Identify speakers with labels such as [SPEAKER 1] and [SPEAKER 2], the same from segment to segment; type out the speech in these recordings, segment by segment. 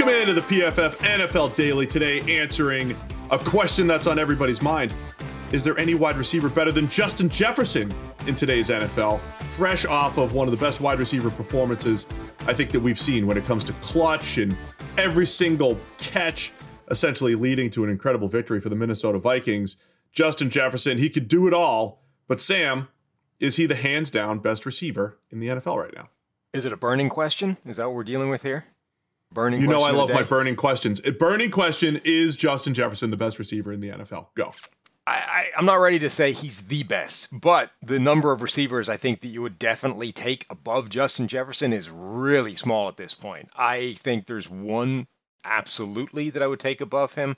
[SPEAKER 1] Welcome into the PFF NFL Daily today, answering a question that's on everybody's mind. Is there any wide receiver better than Justin Jefferson in today's NFL? Fresh off of one of the best wide receiver performances I think that we've seen when it comes to clutch and every single catch, essentially leading to an incredible victory for the Minnesota Vikings. Justin Jefferson, he could do it all. But Sam, is he the hands down best receiver in the NFL right now?
[SPEAKER 2] Is it a burning question? Is that what we're dealing with here? Burning
[SPEAKER 1] You know I love my burning questions. Burning question is Justin Jefferson the best receiver in the NFL? Go.
[SPEAKER 2] I, I, I'm not ready to say he's the best, but the number of receivers I think that you would definitely take above Justin Jefferson is really small at this point. I think there's one absolutely that I would take above him,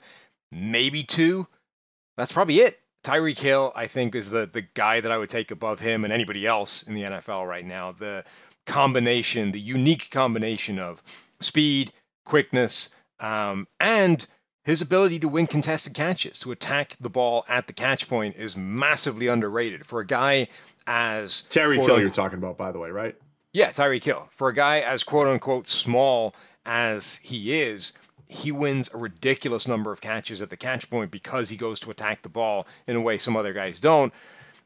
[SPEAKER 2] maybe two. That's probably it. Tyreek Hill, I think, is the the guy that I would take above him and anybody else in the NFL right now. The combination, the unique combination of speed, quickness, um, and his ability to win contested catches, to attack the ball at the catch point, is massively underrated for a guy as Tyreek
[SPEAKER 1] Hill, you're talking about, by the way, right?
[SPEAKER 2] yeah, Tyreek Hill. For a guy as quote unquote small as he is, he wins a ridiculous number of catches at the catch point because he goes to attack the ball in a way some other guys don't.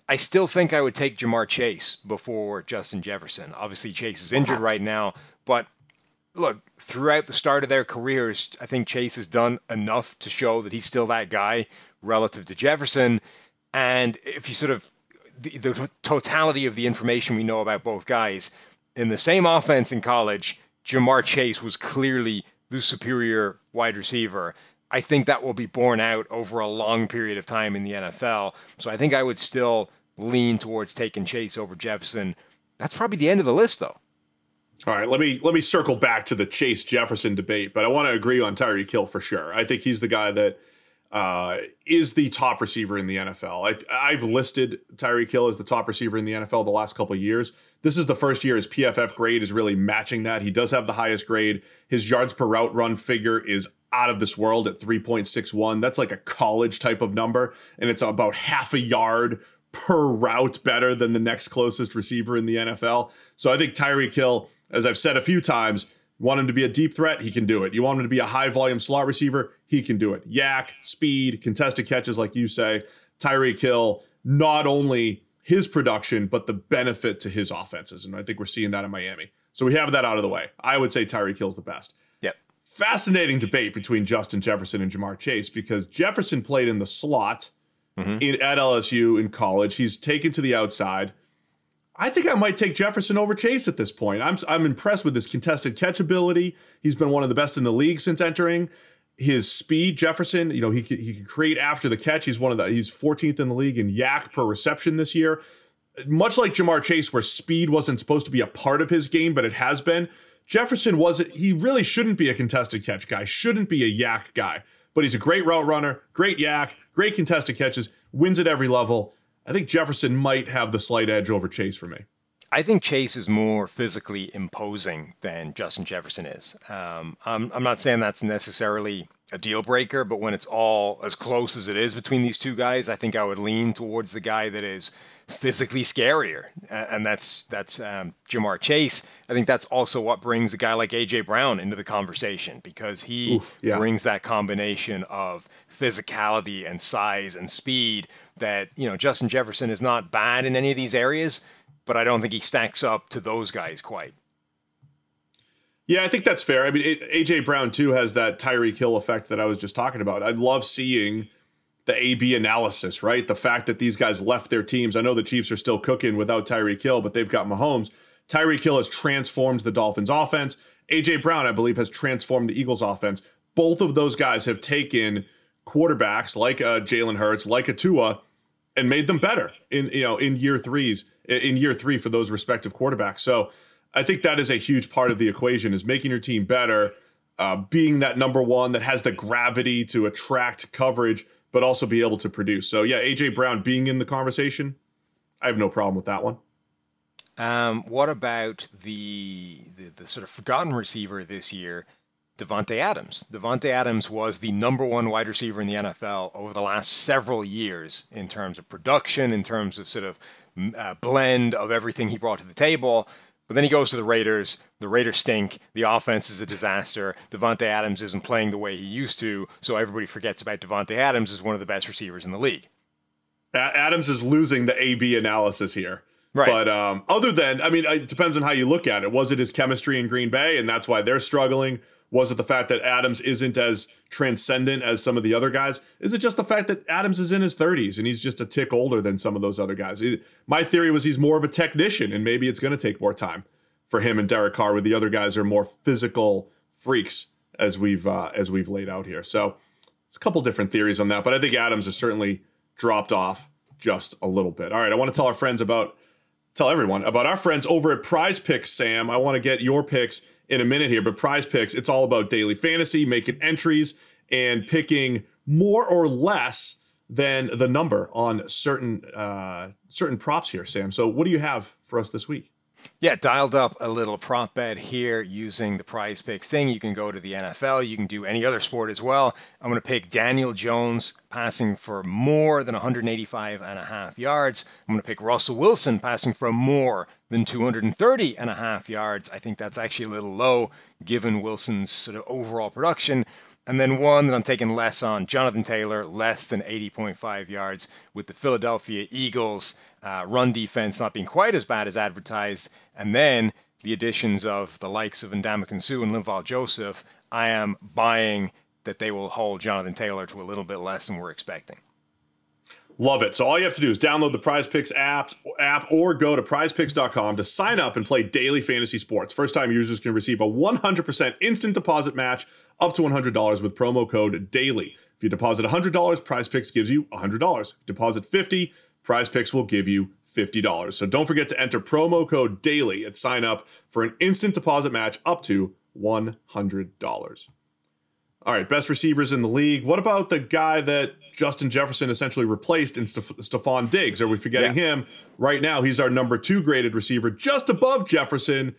[SPEAKER 2] I still think I would take Ja'Marr Chase before Justin Jefferson. Obviously, Chase is injured right now, but look, throughout the start of their careers, I think Chase has done enough to show that he's still that guy relative to Jefferson. And if you sort of the, the totality of the information we know about both guys in the same offense in college, Ja'Marr Chase was clearly the superior wide receiver. I think that will be borne out over a long period of time in the NFL. So I think I would still lean towards taking Chase over Jefferson. That's probably the end of the list, though.
[SPEAKER 1] All right, let me let me circle back to the Chase Jefferson debate, but I want to agree on Tyreek Hill for sure. I think he's the guy that uh, is the top receiver in the NFL. I, I've listed Tyreek Hill as the top receiver in the NFL the last couple years. This is the first year his PFF grade is really matching that. He does have the highest grade. His yards per route run figure is out of this world at 3.61. That's like a college type of number, and it's about half a yard per route better than the next closest receiver in the NFL. So I think Tyreek Hill, as I've said a few times, want him to be a deep threat, he can do it. You want him to be a high volume slot receiver, he can do it. YAC, speed, contested catches, like you say. Tyreek Hill, not only his production, but the benefit to his offenses. And I think we're seeing that in Miami. So we have that out of the way. I would say Tyreek Hill's the best
[SPEAKER 2] Yep.
[SPEAKER 1] fascinating debate between Justin Jefferson and Ja'Marr Chase because Jefferson played in the slot Mm-hmm. in, at LSU in college. He's taken to the outside. I think I might take Jefferson over Chase at this point. I'm I'm impressed with his contested catch ability. He's been one of the best in the league since entering. His speed, Jefferson, you know, he he can create after the catch. He's one of the he's 14th in the league in YAC per reception this year. Much like Ja'Marr Chase, where speed wasn't supposed to be a part of his game, but it has been. Jefferson wasn't. He really shouldn't be a contested catch guy. Shouldn't be a YAC guy. But he's a great route runner, great YAC, great contested catches, wins at every level. I think Jefferson might have the slight edge over Chase for me.
[SPEAKER 2] I think Chase is more physically imposing than Justin Jefferson is. Um, I'm, I'm not saying that's necessarily a deal breaker, but when it's all as close as it is between these two guys, I think I would lean towards the guy that is physically scarier, and that's that's um, Ja'Marr Chase. I think that's also what brings a guy like AJ Brown into the conversation because he
[SPEAKER 1] Oof, yeah.
[SPEAKER 2] brings that combination of physicality and size and speed that you know Justin Jefferson is not bad in any of these areas, but I don't think he stacks up to those guys quite.
[SPEAKER 1] Yeah, I think that's fair. I mean, AJ Brown too has that Tyreek Hill effect that I was just talking about. I love seeing the AB analysis, right? The fact that these guys left their teams. I know the Chiefs are still cooking without Tyreek Hill, but they've got Mahomes. Tyreek Hill has transformed the Dolphins' offense. AJ Brown, I believe, has transformed the Eagles' offense. Both of those guys have taken quarterbacks like a Jalen Hurts, like a Tua, and made them better in you know in year threes in year three for those respective quarterbacks. So I think that is a huge part of the equation is making your team better, uh, being that number one that has the gravity to attract coverage, but also be able to produce. So yeah, AJ Brown being in the conversation, I have no problem with that one.
[SPEAKER 2] Um, what about the, the, the sort of forgotten receiver this year, Davante Adams? Davante Adams was the number one wide receiver in the NFL over the last several years in terms of production, in terms of sort of uh, blend of everything he brought to the table. But then he goes to the Raiders. The Raiders stink. The offense is a disaster. Davante Adams isn't playing the way he used to, so everybody forgets about Davante Adams as one of the best receivers in the league.
[SPEAKER 1] Adams is losing the AB analysis here.
[SPEAKER 2] Right.
[SPEAKER 1] But um, other than, I mean, it depends on how you look at it. Was it his chemistry in Green Bay, and that's why they're struggling? Was it the fact that Adams isn't as transcendent as some of the other guys? Is it just the fact that Adams is in his 30s and he's just a tick older than some of those other guys? My theory was he's more of a technician, and maybe it's going to take more time for him and Derek Carr, where the other guys are more physical freaks, as we've uh, as we've laid out here. So it's a couple different theories on that, but I think Adams has certainly dropped off just a little bit. All right, I want to tell our friends about tell everyone about our friends over at Prize Picks, Sam. I want to get your picks in a minute here, but Prize Picks, it's all about daily fantasy, making entries and picking more or less than the number on certain uh, certain props here, Sam. So, what do you have for us this week?
[SPEAKER 2] Yeah, dialed up a little prop bet here using the prize picks thing. You can go to the NFL, you can do any other sport as well. I'm going to pick Daniel Jones passing for more than 185 and a half yards. I'm going to pick Russell Wilson passing for more than 230 and a half yards. I think that's actually a little low given Wilson's sort of overall production. And then one that I'm taking less on, Jonathan Taylor, less than 80.5 yards with the Philadelphia Eagles uh, run defense not being quite as bad as advertised. And then the additions of the likes of Ndamukong Suh and Linval Joseph, I am buying that they will hold Jonathan Taylor to a little bit less than we're expecting.
[SPEAKER 1] Love it. So all you have to do is download the Prize Picks app, app or go to prizepicks.com to sign up and play daily fantasy sports. First time users can receive a 100% instant deposit match up to $100 with promo code DAILY. If you deposit $100, Prize Picks gives you $100. Deposit $50, Prize Picks will give you $50. So don't forget to enter promo code DAILY at sign up for an instant deposit match up to $100. All right, best receivers in the league. What about the guy that Justin Jefferson essentially replaced in Steph- Stefon Diggs? Are we forgetting yeah. him? Right now, he's our number two graded receiver, just above Jefferson.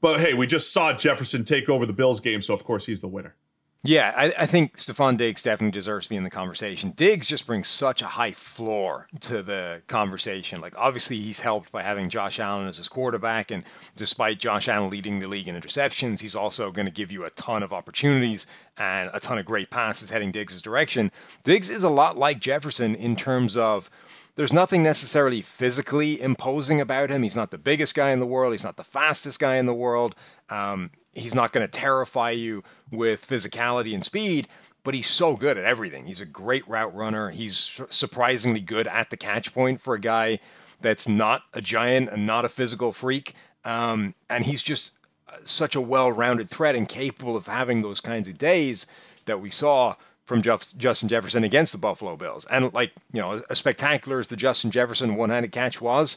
[SPEAKER 1] But hey, we just saw Jefferson take over the Bills game, so of course he's the winner.
[SPEAKER 2] Yeah, I, I, think Stefon Diggs definitely deserves to be in the conversation. Diggs just brings such a high floor to the conversation. Like, obviously, he's helped by having Josh Allen as his quarterback, and despite Josh Allen leading the league in interceptions, he's also going to give you a ton of opportunities and a ton of great passes heading Diggs' direction. Diggs is a lot like Jefferson in terms of there's nothing necessarily physically imposing about him. He's not the biggest guy in the world. He's not the fastest guy in the world. Um, he's not going to terrify you with physicality and speed, but he's so good at everything. He's a great route runner. He's surprisingly good at the catch point for a guy that's not a giant and not a physical freak. Um, and he's just such a well rounded threat and capable of having those kinds of days that we saw from Jeff, Justin Jefferson against the Buffalo Bills. And like, you know, as spectacular as the Justin Jefferson one-handed catch was,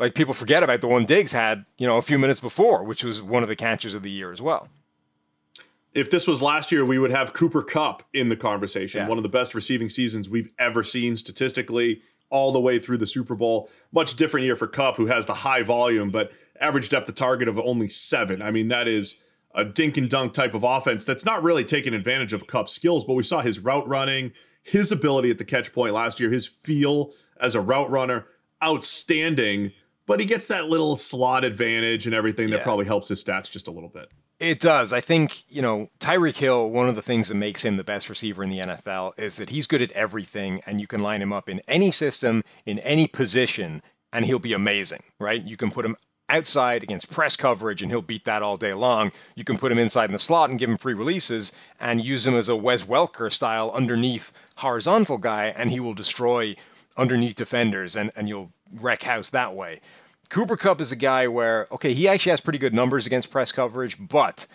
[SPEAKER 2] like people forget about the one Diggs had, you know, a few minutes before, which was one of the catches of the year as well.
[SPEAKER 1] If this was last year, we would have Cooper Kupp in the conversation. Yeah. One of the best receiving seasons we've ever seen statistically, all the way through the Super Bowl. Much different year for Kupp, who has the high volume, but average depth of target of only seven. I mean, that is a dink and dunk type of offense that's not really taking advantage of Kupp's skills, but we saw his route running, his ability at the catch point last year, his feel as a route runner, outstanding. But he gets that little slot advantage and everything that probably helps his stats just a little bit.
[SPEAKER 2] It does. I think, you know, Tyreek Hill, one of the things that makes him the best receiver in the NFL is that he's good at everything and you can line him up in any system, in any position, and he'll be amazing, right? You can put him outside against press coverage and he'll beat that all day long. You can put him inside in the slot and give him free releases and use him as a Wes Welker style underneath horizontal guy and he will destroy underneath defenders and, and you'll wreck house that way. Cooper Kupp is a guy where, okay, he actually has pretty good numbers against press coverage, but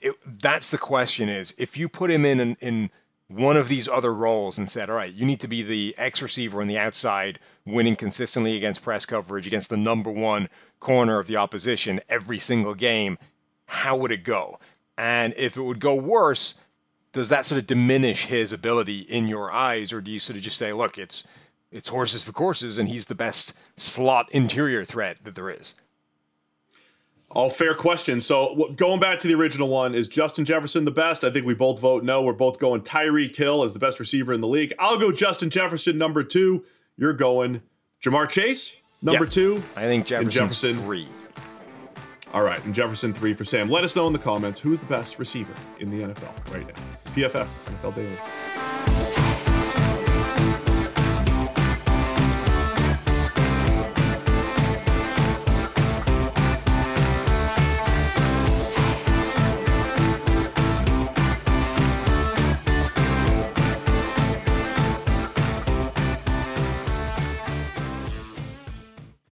[SPEAKER 2] it, that's the question is if you put him in, in, in one of these other roles and said, all right, you need to be the X receiver on the outside, winning consistently against press coverage, against the number one corner of the opposition every single game, how would it go? And if it would go worse, does that sort of diminish his ability in your eyes, or do you sort of just say, look, it's it's horses for courses, and he's the best slot interior threat that there is?
[SPEAKER 1] All fair question. So going back to the original one, is Justin Jefferson the best? I think we both vote no. We're both going Tyreek Hill as the best receiver in the league. I'll go Justin Jefferson number two. You're going Ja'Marr Chase number yeah. two.
[SPEAKER 2] I think Jefferson, Jefferson three.
[SPEAKER 1] All right, and Jefferson three for Sam. Let us know in the comments who's the best receiver in the NFL right now. It's the PFF NFL Daily.